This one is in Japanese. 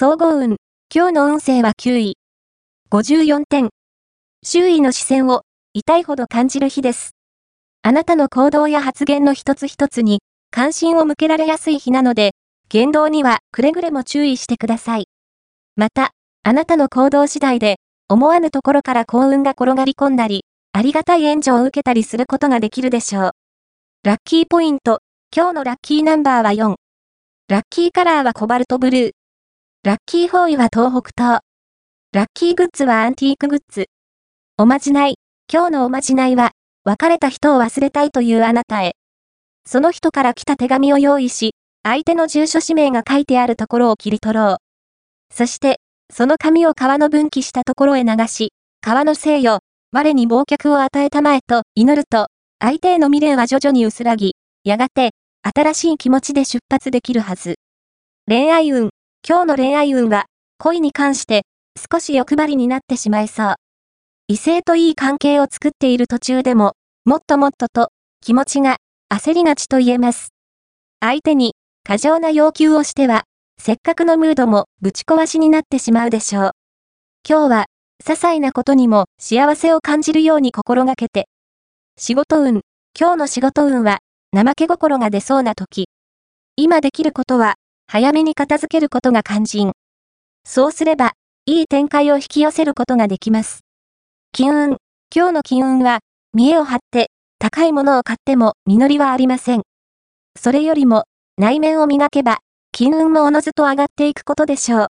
総合運。今日の運勢は9位。54点。周囲の視線を痛いほど感じる日です。あなたの行動や発言の一つ一つに関心を向けられやすい日なので、言動にはくれぐれも注意してください。また、あなたの行動次第で思わぬところから幸運が転がり込んだり、ありがたい援助を受けたりすることができるでしょう。ラッキーポイント。今日のラッキーナンバーは4。ラッキーカラーはコバルトブルー。ラッキーホーイは東北東。ラッキーグッズはアンティークグッズ。おまじない。今日のおまじないは、別れた人を忘れたいというあなたへ。その人から来た手紙を用意し、相手の住所氏名が書いてあるところを切り取ろう。そして、その紙を川の分岐したところへ流し、川の生よ、我に忘却を与えたまえと祈ると、相手への未練は徐々に薄らぎ、やがて、新しい気持ちで出発できるはず。恋愛運。今日の恋愛運は、恋に関して、少し欲張りになってしまいそう。異性といい関係を作っている途中でも、もっともっとと、気持ちが、焦りがちと言えます。相手に、過剰な要求をしては、せっかくのムードもぶち壊しになってしまうでしょう。今日は、些細なことにも幸せを感じるように心がけて。仕事運。今日の仕事運は、怠け心が出そうな時。今できることは、早めに片付けることが肝心。そうすれば、いい展開を引き寄せることができます。金運。今日の金運は、見栄を張って、高いものを買っても実りはありません。それよりも、内面を磨けば、金運もおのずと上がっていくことでしょう。